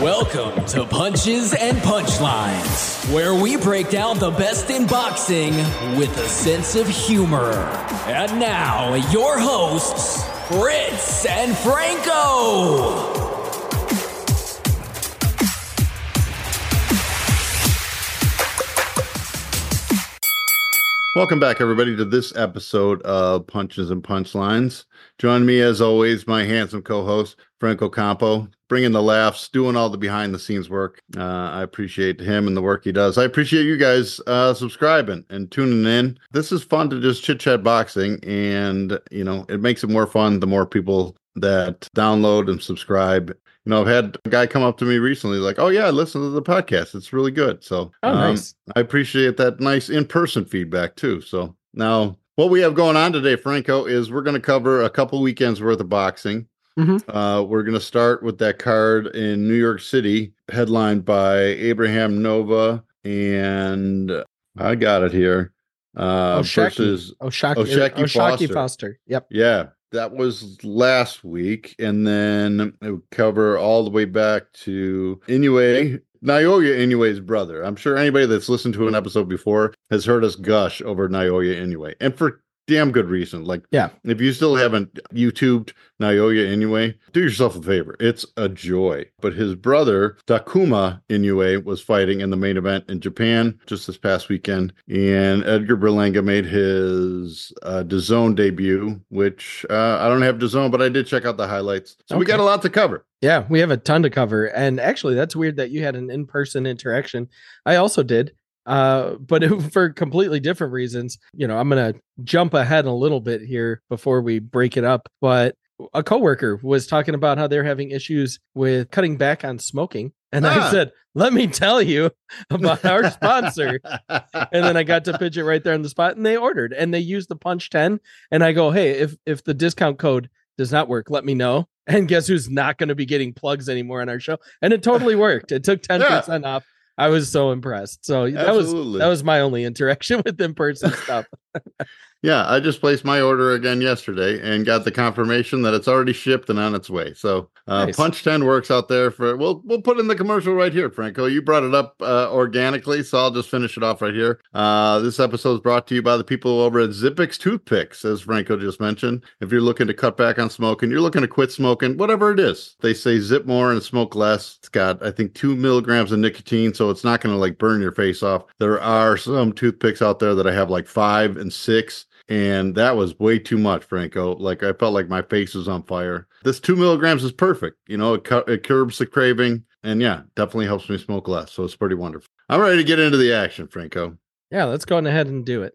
Welcome to Punches and Punchlines, where we break down the best in boxing with a sense of humor. And now, your hosts, Fritz and Franco. Welcome back, everybody, to this episode of Punches and Punchlines. Join me, as always, my handsome co host, Franco Campo, bringing the laughs, doing all the behind the scenes work. Uh, I appreciate him and the work he does. I appreciate you guys uh, subscribing and tuning in. This is fun to just chit chat boxing, and, you know, it makes it more fun the more people that download and subscribe you know, I've had a guy come up to me recently, like, "Oh yeah, I listen to the podcast. It's really good." So, oh, um, nice. I appreciate that nice in-person feedback too. So now, what we have going on today, Franco, is we're going to cover a couple weekends worth of boxing. Mm-hmm. Uh, we're going to start with that card in New York City, headlined by Abraham Nova and I got it here. Uh, O'Shaquie. versus O'Shaquie, O'Shaquie, O'Shaquie Foster. Foster. Yep. Yeah that was last week, and then it would cover all the way back to Inoue, Naoya Inoue's brother. I'm sure anybody that's listened to an episode before has heard us gush over Naoya Inoue, and for damn good reason. Like, yeah, if you still haven't YouTubed Naoya Inoue, do yourself a favor. It's a joy. But his brother, Takuma Inoue, was fighting in the main event in Japan just this past weekend. And Edgar Berlanga made his uh, DAZN debut, which uh, I don't have DAZN, but I did check out the highlights. So okay. we got a lot to cover. Yeah, we have a ton to cover. And actually, that's weird that you had an in person interaction. I also did uh, but for completely different reasons. You know, I'm gonna jump ahead a little bit here before we break it up. But a coworker was talking about how they're having issues with cutting back on smoking. And ah. I said, let me tell you about our sponsor. and then I got to pitch it right there on the spot and they ordered and they used the punch 10. And I go, hey, if if the discount code does not work, let me know. And guess who's not going to be getting plugs anymore on our show? And it totally worked. It took 10% yeah. off I was so impressed. So that Absolutely. was that was my only interaction with in person stuff. Yeah, I just placed my order again yesterday and got the confirmation that it's already shipped and on its way. So uh, nice. Punch Ten works out there for. We'll we'll put in the commercial right here, Franco. You brought it up uh, organically, so I'll just finish it off right here. Uh, this episode is brought to you by the people over at Zippix Toothpicks, as Franco just mentioned. If you're looking to cut back on smoking, you're looking to quit smoking, whatever it is, they say zip more and smoke less. It's got I think two milligrams of nicotine, so it's not going to like burn your face off. There are some toothpicks out there that I have like five and six and that was way too much, Franco. Like I felt like my face was on fire. This two milligrams is perfect. You know, it, cu- it curbs the craving, and yeah, definitely helps me smoke less. So it's pretty wonderful. I'm ready to get into the action, Franco. Yeah, let's go ahead and do it.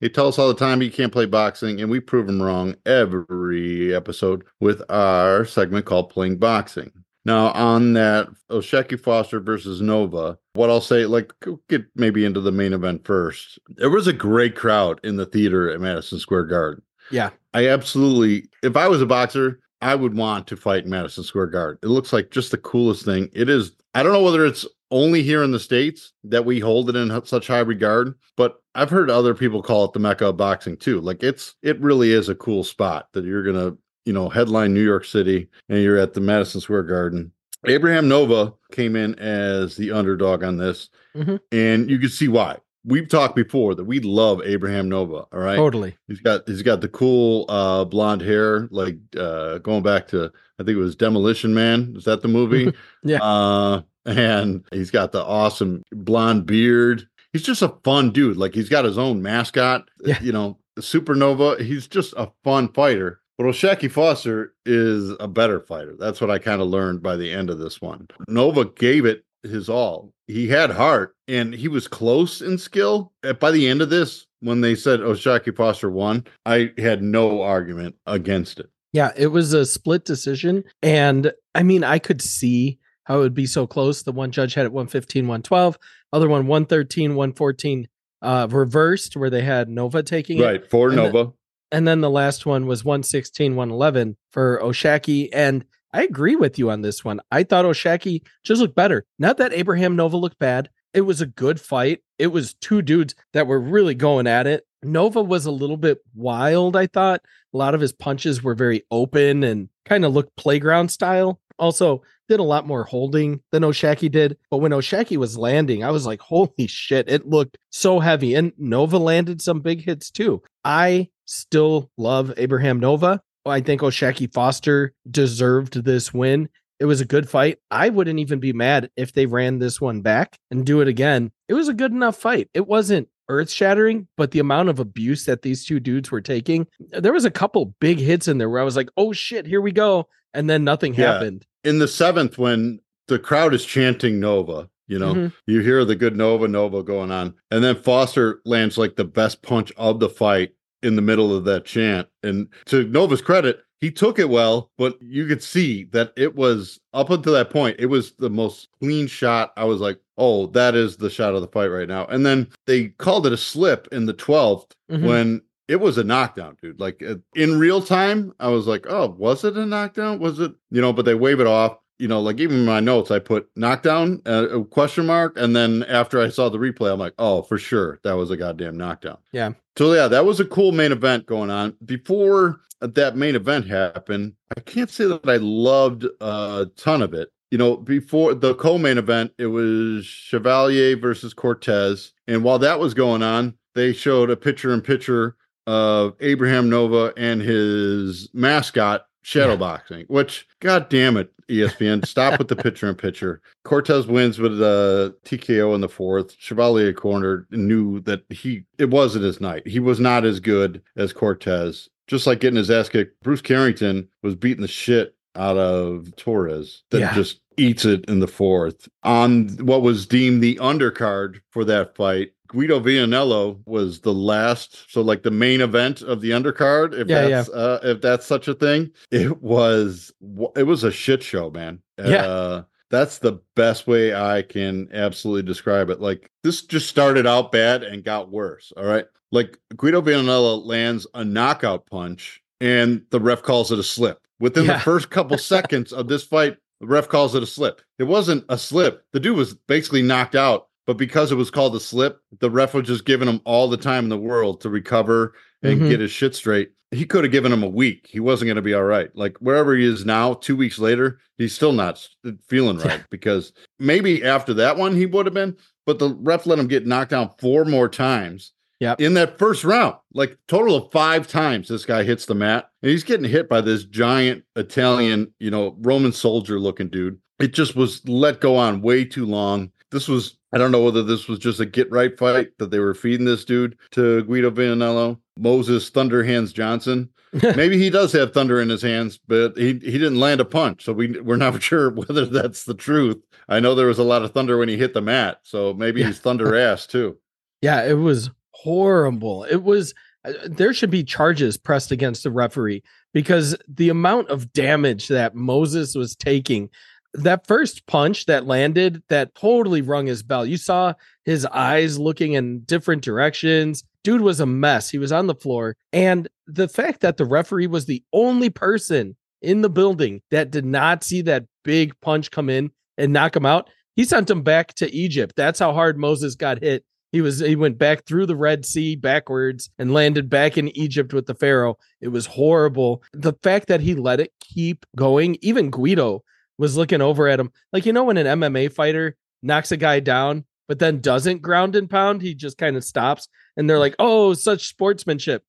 He tells us all the time he can't play boxing, and we prove him wrong every episode with our segment called Playing Boxing. Now, on that O'Shaquie Foster versus Nova, what I'll say, like, get maybe into the main event first. There was a great crowd in the theater at Madison Square Garden. Yeah. I absolutely, if I was a boxer, I would want to fight Madison Square Garden. It looks like just the coolest thing. It is, I don't know whether it's only here in the States that we hold it in such high regard, but I've heard other people call it the Mecca of boxing too. Like it's, it really is a cool spot that you're going to you know, headline New York City and you're at the Madison Square Garden. Abraham Nova came in as the underdog on this, mm-hmm. and you can see why. We've talked before that we love Abraham Nova. All right, totally. He's got he's got the cool uh, blonde hair, like uh, going back to I think it was Demolition Man. Is that the movie? yeah. Uh, and he's got the awesome blonde beard. He's just a fun dude. Like he's got his own mascot. Yeah. You know, Supernova. He's just a fun fighter. But O'Shaquie Foster is a better fighter. That's what I kind of learned by the end of this one. Nova gave it his all. He had heart and he was close in skill. By the end of this, when they said O'Shaquie Foster won, I had no argument against it. Yeah, it was a split decision. And I mean, I could see how it would be so close. The one judge had it 115, 112, other one 113, 114 uh reversed where they had Nova taking right, it. Right, for Nova. And then the last one was 116, 111 for O'Shaquie. And I agree with you on this one. I thought O'Shaquie just looked better. Not that Abraham Nova looked bad. It was a good fight. It was two dudes that were really going at it. Nova was a little bit wild, I thought. A lot of his punches were very open and kind of looked playground style. Also, did a lot more holding than O'Shaquie did. But when O'Shaquie was landing, I was like, holy shit, it looked so heavy. And Nova landed some big hits too. I still love Abraham Nova. I think O'Shaquie Foster deserved this win. It was a good fight. I wouldn't even be mad if they ran this one back and do it again. It was a good enough fight. It wasn't earth shattering, but the amount of abuse that these two dudes were taking, there was a couple big hits in there where I was like, oh shit, here we go. And then nothing yeah. happened. In the seventh, when the crowd is chanting Nova, you know, mm-hmm. you hear the good Nova Nova going on. And then Foster lands like the best punch of the fight in the middle of that chant. And to Nova's credit, he took it well, but you could see that it was up until that point, it was the most clean shot. I was like, oh, that is the shot of the fight right now. And then they called it a slip in the 12th mm-hmm. when it was a knockdown, dude. Like uh, in real time, I was like, oh, was it a knockdown? Was it, you know, but they wave it off. You know, like even my notes, I put knockdown, uh, question mark. And then after I saw the replay, I'm like, oh, for sure. That was a goddamn knockdown. Yeah. So, yeah, that was a cool main event going on. Before that main event happened, I can't say that I loved a ton of it. You know, before the co-main event, it was Chevalier versus Cortez, and while that was going on, they showed a picture in picture of Abraham Nova and his mascot shadowboxing, yeah. which god damn it, ESPN, stop with the picture in picture. Cortez wins with a TKO in the fourth. Chevalier Corner knew that he it wasn't his night. He was not as good as Cortez just like getting his ass kicked. Bruce Carrington was beating the shit out of Torres that yeah. just eats it in the fourth. On what was deemed the undercard for that fight, Guido Vianello was the last, so like the main event of the undercard, if yeah, that's yeah. Uh, if that's such a thing. It was it was a shit show, man. Yeah. Uh, that's the best way I can absolutely describe it. Like this just started out bad and got worse. All right. Like Guido Vianello lands a knockout punch and the ref calls it a slip. Within yeah. the first couple seconds of this fight, the ref calls it a slip. It wasn't a slip. The dude was basically knocked out, but because it was called a slip, the ref was just giving him all the time in the world to recover and mm-hmm. get his shit straight. He could have given him a week. He wasn't going to be all right. Like wherever he is now, two weeks later, he's still not feeling right because maybe after that one he would have been, but the ref let him get knocked down four more times yeah. In that first round, like total of five times, this guy hits the mat and he's getting hit by this giant Italian, you know, Roman soldier looking dude. It just was let go on way too long. This was, I don't know whether this was just a get right fight that they were feeding this dude to Guido Vianello, Moses Thunder Hands Johnson. Maybe he does have thunder in his hands, but he, he didn't land a punch. So we, we're not sure whether that's the truth. I know there was a lot of thunder when he hit the mat. So maybe he's thunder ass too. Yeah, it was horrible. It was uh, there should be charges pressed against the referee because the amount of damage that Moses was taking that first punch that landed that totally rung his bell. You saw his eyes looking in different directions. Dude was a mess. He was on the floor. And the fact that the referee was the only person in the building that did not see that big punch come in and knock him out, he sent him back to Egypt. That's how hard Moses got hit he was he went back through the Red Sea backwards and landed back in Egypt with the Pharaoh. It was horrible. The fact that he let it keep going, even Guido was looking over at him. Like you know when an MMA fighter knocks a guy down but then doesn't ground and pound, he just kind of stops and they're like, "Oh, such sportsmanship."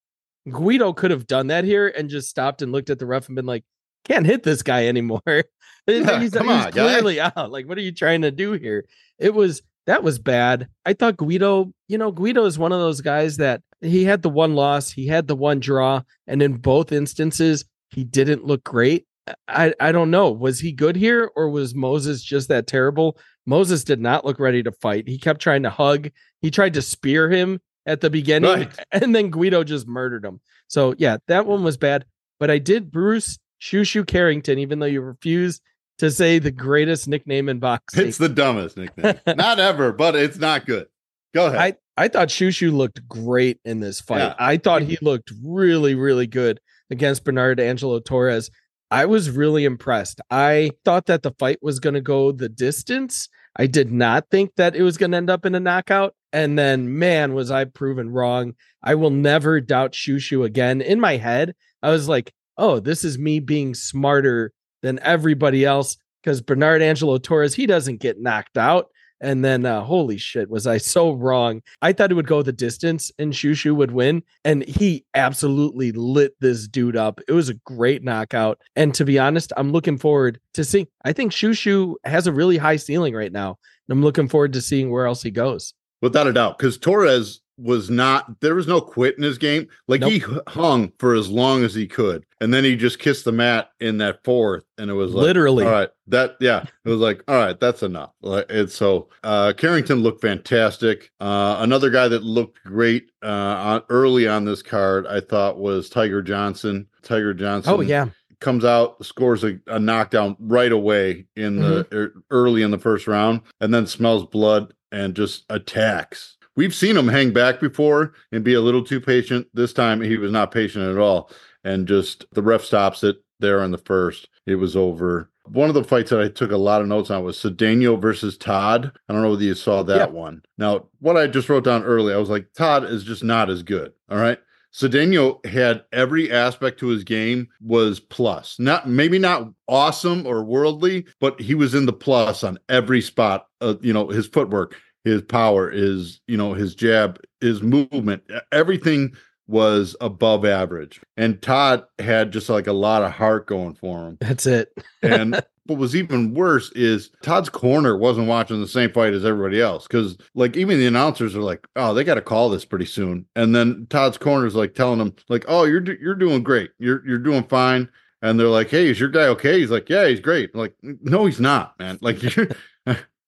Guido could have done that here and just stopped and looked at the ref and been like, "Can't hit this guy anymore." Yeah, he's, he's on, clearly guy. out. Like, what are you trying to do here? It was that was bad. I thought Guido, you know, Guido is one of those guys that he had the one loss, he had the one draw, and in both instances, he didn't look great. I, I don't know. Was he good here or was Moses just that terrible? Moses did not look ready to fight. He kept trying to hug. He tried to spear him at the beginning, right. and then Guido just murdered him. So yeah, that one was bad. But I did Bruce Shoo Carrington, even though you refused to say the greatest nickname in boxing. It's the dumbest nickname. not ever, but it's not good. Go ahead. I, I thought Shushu looked great in this fight. Yeah. I thought he looked really, really good against Bernard Angelo Torres. I was really impressed. I thought that the fight was going to go the distance. I did not think that it was going to end up in a knockout. And then, man, was I proven wrong. I will never doubt Shushu again. In my head, I was like, oh, this is me being smarter than everybody else. because Bernard Angelo Torres, he doesn't get knocked out. And then, uh, holy shit, was I so wrong? I thought it would go the distance and Shushu would win. And he absolutely lit this dude up. It was a great knockout. And to be honest, I'm looking forward to seeing. I think Shushu has a really high ceiling right now. And I'm looking forward to seeing where else he goes. Without a doubt, because Torres was not there was no quit in his game. Like nope. he hung for as long as he could, and then he just kissed the mat in that fourth, and it was like, literally all right. That yeah, it was like all right, that's enough. Like it's so uh, Carrington looked fantastic. Uh, another guy that looked great uh, on early on this card, I thought was Tiger Johnson. Tiger Johnson. Oh yeah, comes out, scores a, a knockdown right away in the mm-hmm. er, early in the first round, and then smells blood and just attacks we've seen him hang back before and be a little too patient. This time he was not patient at all. And just the ref stops it there in the first. It was over. One of the fights that I took a lot of notes on was Cedeno versus Todd. I don't know whether you saw that yep. one. Now, what I just wrote down early, I was like, Todd is just not as good. All right. Cedeno had every aspect to his game was plus. Not maybe not awesome or worldly, but he was in the plus on every spot. Uh, you know, his footwork, his power, his you know his jab, his movement, everything was above average. And Todd had just like a lot of heart going for him. That's it. and what was even worse is Todd's corner wasn't watching the same fight as everybody else because like even the announcers are like, oh, they got to call this pretty soon. And then Todd's corner is like telling them like, oh, you're you're doing great, you're you're doing fine. And they're like, hey, is your guy okay? He's like, yeah, he's great. I'm like, no, he's not, man. Like you're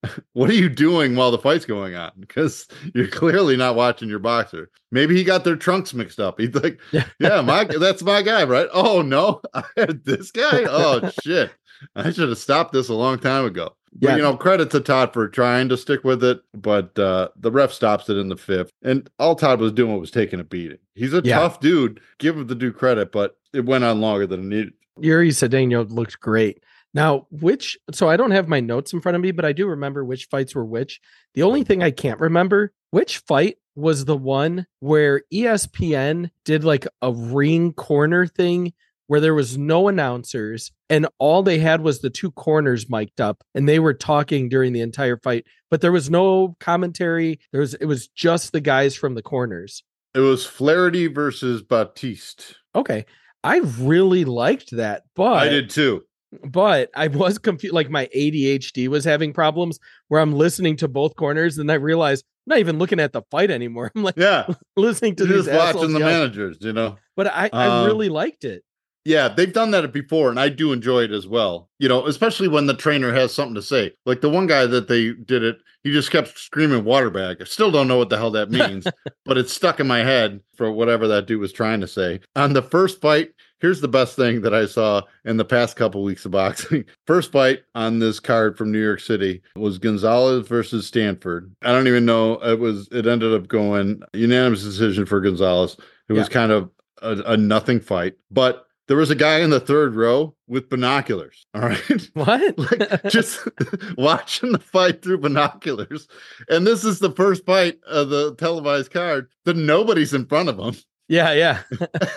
what are you doing while the fight's going on? Because you're clearly not watching your boxer. Maybe he got their trunks mixed up. He's like, yeah, my that's my guy, right? Oh no, I had this guy. Oh shit, I should have stopped this a long time ago. Yeah. But, you know, credit to Todd for trying to stick with it, but uh, the ref stops it in the fifth, and all Todd was doing was taking a beating. He's a yeah. tough dude. Give him the due credit, but it went on longer than it needed. Yuri Cedeno looked great. Now, which so I don't have my notes in front of me, but I do remember which fights were which. The only thing I can't remember which fight was the one where ESPN did like a ring corner thing where there was no announcers and all they had was the two corners mic'd up and they were talking during the entire fight, but there was no commentary. There was it was just the guys from the corners. It was Flaherty versus Batiste. Okay. I really liked that, but I did too but I was confused. Like my ADHD was having problems where I'm listening to both corners, and I realized I'm not even looking at the fight anymore. I'm like, yeah, listening to You're these just watching the managers, you know. But I, I um, really liked it. Yeah, they've done that before, and I do enjoy it as well. You know, especially when the trainer has something to say. Like the one guy that they did it, he just kept screaming water bag. I still don't know what the hell that means, but it's stuck in my head for whatever that dude was trying to say. On the first fight, here's the best thing that I saw in the past couple weeks of boxing. First fight on this card from New York City was Gonzalez versus Stanford. I don't even know. It was. It ended up going unanimous decision for Gonzalez. It yeah. was kind of a, a nothing fight, but there was a guy in the third row with binoculars. All right. What? like just watching the fight through binoculars. And this is the first fight of the televised card that nobody's in front of him. Yeah, yeah.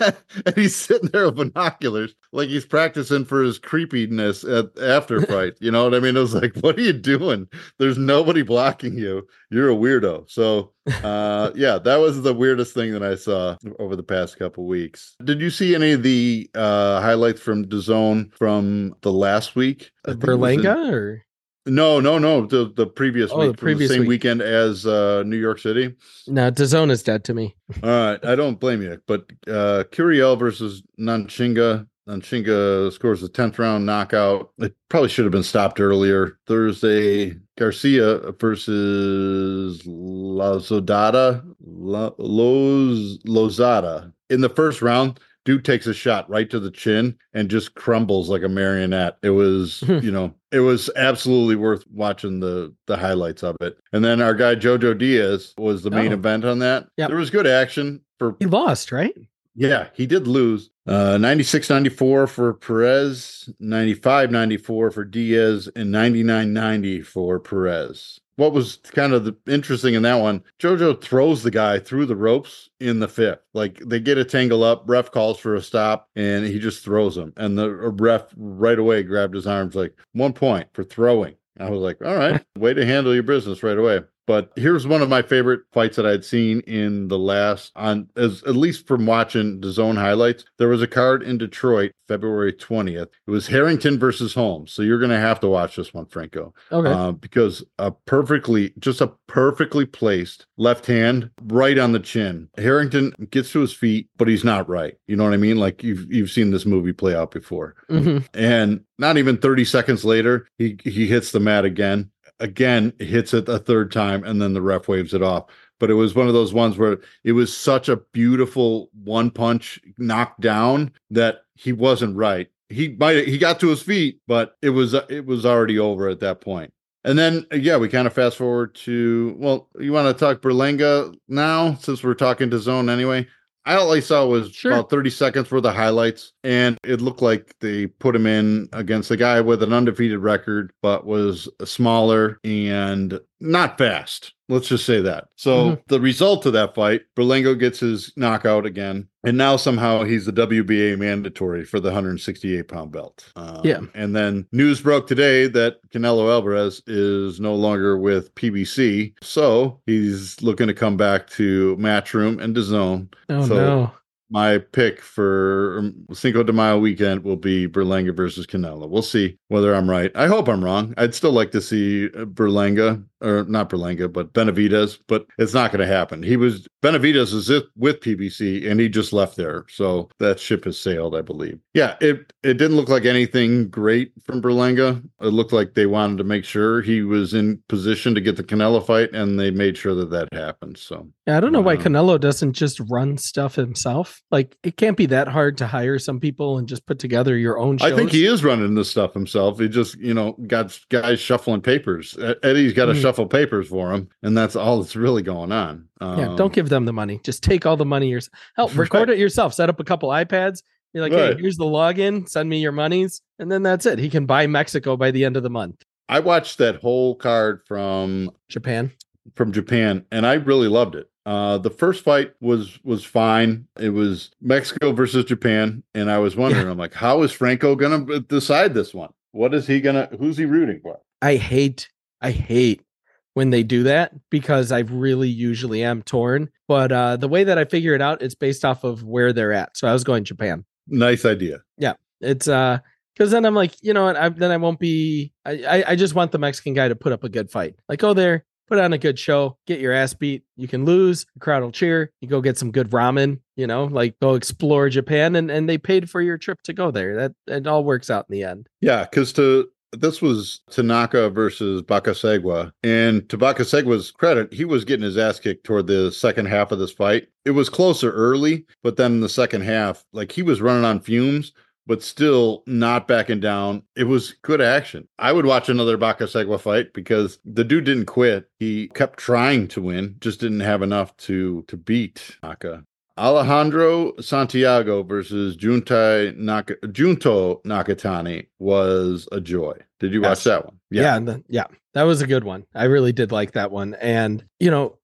and he's sitting there with binoculars, like he's practicing for his creepiness at after fight. You know what I mean? It was like, what are you doing? There's nobody blocking you. You're a weirdo. So, uh, yeah, that was the weirdest thing that I saw over the past couple weeks. Did you see any of the uh, highlights from DAZN from the last week? Berlanga or no, no, no. The the previous oh, week, the previous the same week. weekend as uh, New York City. No, DAZN is dead to me. All right, I don't blame you. But uh, Curiel versus Nanchinga. Nanchinga scores the tenth round knockout. It probably should have been stopped earlier. Thursday, Garcia versus Lazodada. La, Loz Lozada in the first round dude takes a shot right to the chin and just crumbles like a marionette. It was, you know, it was absolutely worth watching the the highlights of it. And then our guy Jojo Diaz was the main oh. event on that. Yeah, there was good action for. He lost, right? Yeah, he did lose. Uh 96 94 for Perez, 95 94 for Diaz, and 99 90 for Perez. What was kind of the interesting in that one, Jojo throws the guy through the ropes in the fifth. Like they get a tangle up, ref calls for a stop, and he just throws him. And the ref right away grabbed his arms, like one point for throwing. I was like, all right, way to handle your business right away. But here's one of my favorite fights that I'd seen in the last on as at least from watching DAZN highlights. There was a card in Detroit, February 20th. It was Harrington versus Holmes. So you're gonna have to watch this one, Franco. Okay. Uh, because a perfectly just a perfectly placed left hand right on the chin. Harrington gets to his feet, but he's not right. You know what I mean? Like you've you've seen this movie play out before. hmm And not even 30 seconds later, he he hits the mat again again hits it a third time and then the ref waves it off. But it was one of those ones where it was such a beautiful one punch knockdown that he wasn't right. He might he got to his feet but it was it was already over at that point. And then yeah we kind of fast forward to well you want to talk Berlanga now since we're talking to zone anyway I all I saw was Sure. about 30 seconds worth of highlights, and it looked like they put him in against a guy with an undefeated record, but was smaller and not fast. Let's just say that. So Mhm. the result of that fight, Berlanga gets his knockout again, and now somehow he's the WBA mandatory for the 168 pound belt. Um, Yeah. And then news broke today that Canelo Alvarez is no longer with PBC, so he's looking to come back to Matchroom and DAZN. Oh So- no. My pick for um, Cinco de Mayo weekend will be Berlanga versus Canelo. We'll see whether I'm right. I hope I'm wrong. I'd still like to see uh, Berlanga, or not Berlanga, but Benavides, but it's not going to happen. He was Benavides is with PBC, and he just left there, so that ship has sailed, I believe. Yeah, it it didn't look like anything great from Berlanga. It looked like they wanted to make sure he was in position to get the Canelo fight, and they made sure that that happened. So Yeah, I don't know why. Canelo doesn't just run stuff himself. Like it can't be that hard to hire some people and just put together your own shows. I think he is running this stuff himself. He just, you know, got guys shuffling papers. Eddie's got to Mm. shuffle papers for him, and that's all that's really going on. Yeah, Um, don't give them the money. Just take all the money yourself. Help record Right. it yourself. Set up a couple iPads. You're like, Right. hey, here's the login. Send me your monies, and then that's it. He can buy Mexico by the end of the month. I watched that whole card from Japan. from Japan, and I really loved it. Uh, the first fight was was fine. It was Mexico versus Japan, and I was wondering, I'm like, how is Franco gonna decide this one? What is he gonna? Who's he rooting for? I hate, I hate when they do that because I really usually am torn. But uh, the way that I figure it out, it's based off of where they're at. So I was going Japan. Nice idea. Yeah, it's uh because then I'm like, you know what? I, then I won't be. I, I just want the Mexican guy to put up a good fight. Like go there, put on a good show, get your ass beat. You can lose, the crowd will cheer. You go get some good ramen. You know, like go explore Japan, and and they paid for your trip to go there. That it all works out in the end. Yeah, because to this was Tanaka versus Bacasegua, and to Bacasegua's credit, he was getting his ass kicked toward the second half of this fight. It was closer early, but then the second half, like he was running on fumes, but still not backing down. It was good action. I would watch another Baca Bacasegua fight because the dude didn't quit. He kept trying to win, just didn't have enough to to beat Tanaka. Alejandro Santiago versus Juntai Naka, Junto Nakatani was a joy. Did you watch Yes. that one? Yeah, and the- yeah, that was a good one. I really did like that one. And you know,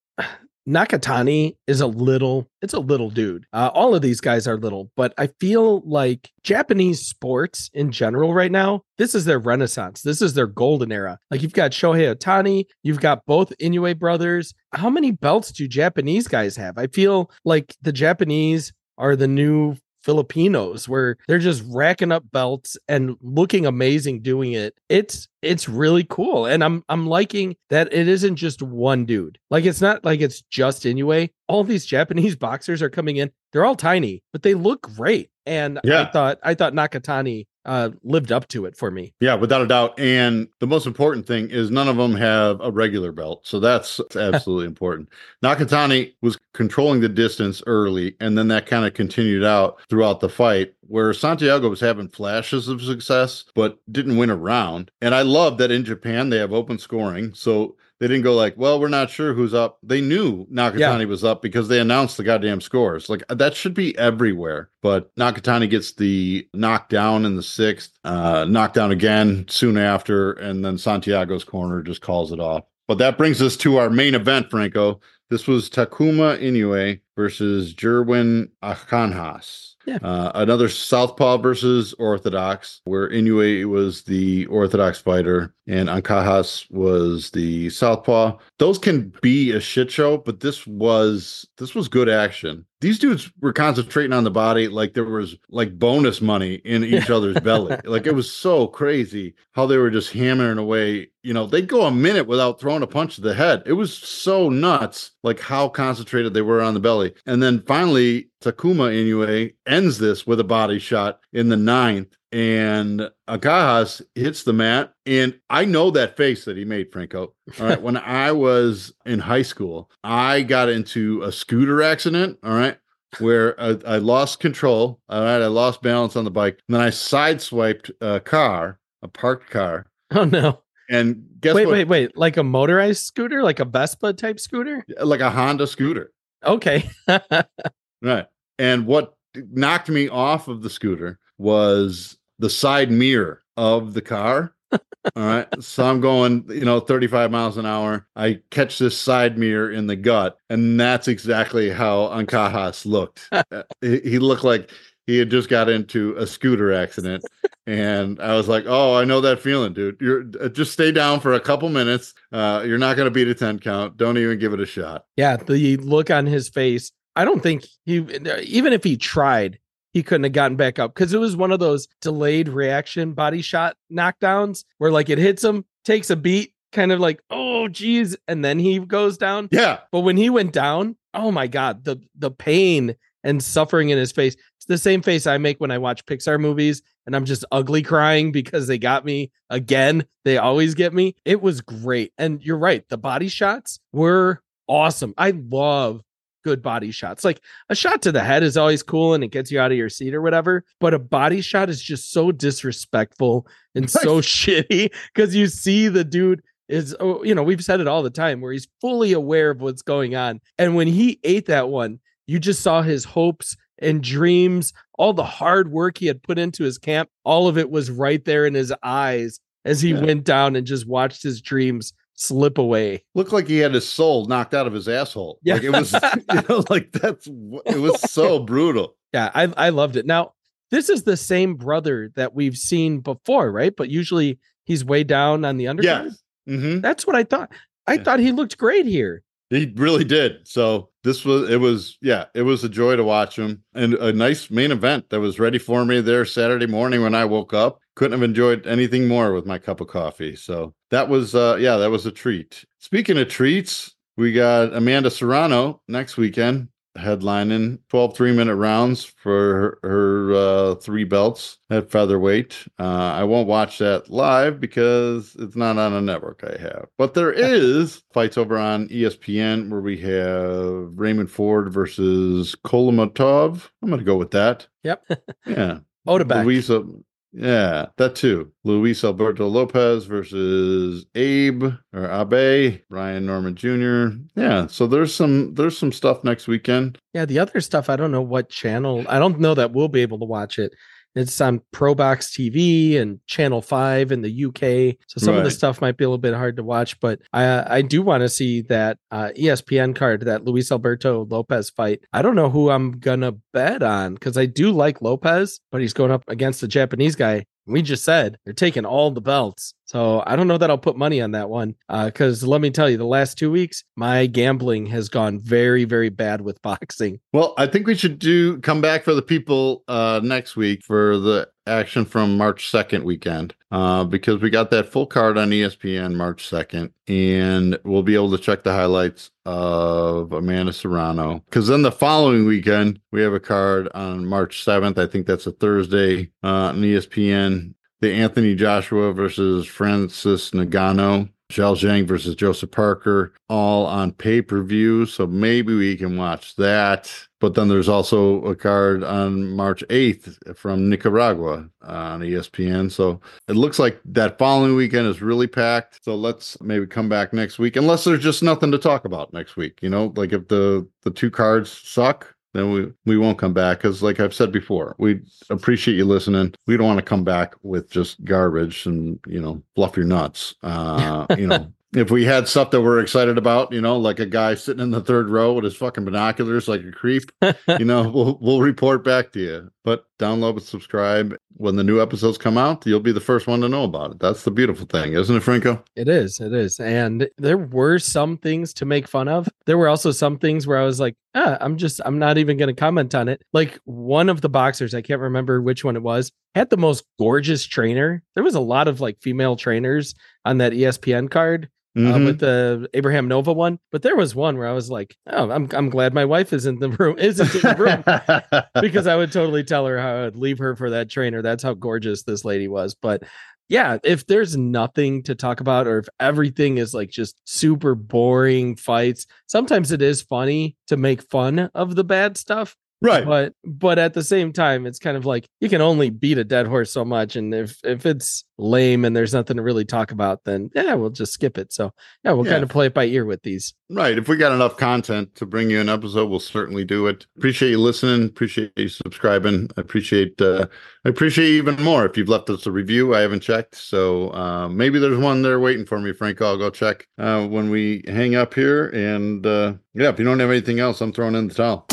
Nakatani is a little, it's a little dude. Uh, all of these guys are little, but I feel like Japanese sports in general right now, this is their renaissance. This is their golden era. Like you've got Shohei Ohtani, you've got both Inoue brothers. How many belts do Japanese guys have? I feel like the Japanese are the new Filipinos where they're just racking up belts and looking amazing doing it. It's it's really cool. And I'm I'm liking that it isn't just one dude. Like it's not like it's just Inoue. All these Japanese boxers are coming in. They're all tiny, but they look great. And I thought I thought Nakatani uh lived up to it for me. Yeah, without a doubt. And the most important thing is none of them have a regular belt. So that's absolutely important. Nakatani was controlling the distance early, and then that kind of continued out throughout the fight, where Santiago was having flashes of success, but didn't win a round. And I love that in Japan they have open scoring. So They didn't go like, well, we're not sure who's up. They knew Nakatani yeah. was up because they announced the goddamn scores. Like that should be everywhere. But Nakatani gets the knockdown in the sixth, uh, knockdown again soon after, and then Santiago's corner just calls it off. But that brings us to our main event, Franco. This was Takuma Inoue versus Jerwin Ancajas. Yeah. Uh, another Southpaw versus Orthodox, where Inoue was the Orthodox fighter and Ancajas was the Southpaw. Those can be a shit show, but this was this was good action. These dudes were concentrating on the body like there was like bonus money in each other's belly. Like it was so crazy how they were just hammering away. You know, they'd go a minute without throwing a punch to the head. It was so nuts, like how concentrated they were on the belly. And then finally, Takuma Inoue ends this with a body shot in the ninth and Ancajas hits the mat. And I know that face that he made, Franco. All right. when I was in high school, I got into a scooter accident. All right. Where I, I lost control. All right. I lost balance on the bike. And then I sideswiped a car, a parked car. Oh, no. And guess wait, what? wait, wait. Like a motorized scooter, like a Vespa type scooter? Like a Honda scooter. Okay. right. And what knocked me off of the scooter was the side mirror of the car. All right. So I'm going, you know, 35 miles an hour. I catch this side mirror in the gut. And that's exactly how Ancajas looked. Uh, he looked like he had just got into a scooter accident. And I was like, oh, I know that feeling, dude. You're uh, just stay down for a couple minutes. Uh, you're not going to beat a 10 count. Don't even give it a shot. Yeah. The look on his face. I don't think he, even if he tried, he couldn't have gotten back up because it was one of those delayed reaction body shot knockdowns where like it hits him, takes a beat, kind of like, oh geez, and then he goes down. Yeah. But when he went down, oh my god, the the pain and suffering in his face. It's the same face I make when I watch Pixar movies and I'm just ugly crying because they got me again. They always get me. It was great. And you're right, the body shots were awesome. I love good body shots. Like a shot to the head is always cool and it gets you out of your seat or whatever, but a body shot is just so disrespectful and so shitty because you see the dude is oh, you know, we've said it all the time where he's fully aware of what's going on. And when he ate that one, you just saw his hopes and dreams, all the hard work he had put into his camp, all of it was right there in his eyes as he yeah. went down and just watched his dreams slip away. Looked like he had his soul knocked out of his asshole. Yeah. Like it was, you know, like that's it was so brutal. Yeah, I I loved it. Now, this is the same brother that we've seen before, right? But usually he's way down on the undercard. Yeah. Mm-hmm. That's what I thought. I yeah. thought he looked great here. He really did. So this was it was yeah, it was a joy to watch him and a nice main event that was ready for me there Saturday morning when I woke up. Couldn't have enjoyed anything more with my cup of coffee. So that was uh yeah, that was a treat. Speaking of treats, we got Amanda Serrano next weekend headlining 12 three minute rounds for her, her uh, three belts at featherweight. Uh, I won't watch that live because it's not on a network I have. But there is fights over on ESPN where we have Raymond Ford versus Kholmatov. I'm going to go with that. Yep. yeah. Otabek. Louisa, yeah, that too. Luis Alberto Lopez versus Abe or Abe, Ryan Norman Jr. Yeah, so there's some there's some stuff next weekend. Yeah, the other stuff I don't know what channel. I don't know that we'll be able to watch it. It's on ProBox TV and Channel Five in the UK, so some right. of the stuff might be a little bit hard to watch. But I I do want to see that uh, ESPN card, that Luis Alberto Lopez fight. I don't know who I'm gonna bet on because I do like Lopez, but he's going up against the Japanese guy. We just said they're taking all the belts. So I don't know that I'll put money on that one. Because uh, let me tell you, the last two weeks, my gambling has gone very, very bad with boxing. Well, I think we should do come back for the people uh, next week for the action from March 2nd weekend uh, because we got that full card on ESPN March 2nd, and we'll be able to check the highlights of Amanda Serrano. Because then the following weekend, we have a card on March 7th. I think that's a Thursday uh, on ESPN. The Anthony Joshua versus Francis Ngannou Zhao Zhang versus Joseph Parker, all on pay per view. So maybe we can watch that. But then there's also a card on March 8th from Nicaragua on ESPN. So it looks like that following weekend is really packed. So let's maybe come back next week, unless there's just nothing to talk about next week. You know, like if the the two cards suck, then we we won't come back. Because like i've said before we appreciate you listening. We don't want to come back with just garbage and you know fluff your nuts uh you know if we had stuff that we're excited about, you know, like a guy sitting in the third row with his fucking binoculars like a creep, you know, we'll we'll report back to you. But download and subscribe. When the new episodes come out, you'll be the first one to know about it. That's the beautiful thing, isn't it, Franco? It is. It is. And there were some things to make fun of. There were also some things where I was like, ah, I'm just, I'm not even going to comment on it. Like one of the boxers, I can't remember which one it was, had the most gorgeous trainer. There was a lot of like female trainers on that ESPN card mm-hmm. uh, with the Abraham Nova one. But there was one where I was like, oh, I'm I'm glad my wife is in the room, isn't in the room, because I would totally tell her how I would leave her for that trainer. That's how gorgeous this lady was. But yeah, if there's nothing to talk about, or if everything is like just super boring fights, sometimes it is funny to make fun of the bad stuff right. But but at the same time it's kind of like you can only beat a dead horse so much and if if it's lame and there's nothing to really talk about then yeah we'll just skip it. So yeah we'll yeah. kind of play it by ear with these. Right. If we got enough content to bring you an episode we'll certainly do it. Appreciate you listening. Appreciate you subscribing. I appreciate uh i appreciate even more if you've left us a review. I haven't checked. So uh maybe there's one there waiting for me Frank. i'll go check uh when we hang up here. And uh yeah if you don't have anything else i'm throwing in the towel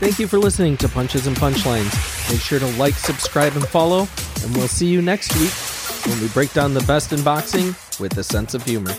Thank you for listening to Punches and Punchlines. Make sure to like, subscribe, and follow, and we'll see you next week when we break down the best in boxing with a sense of humor.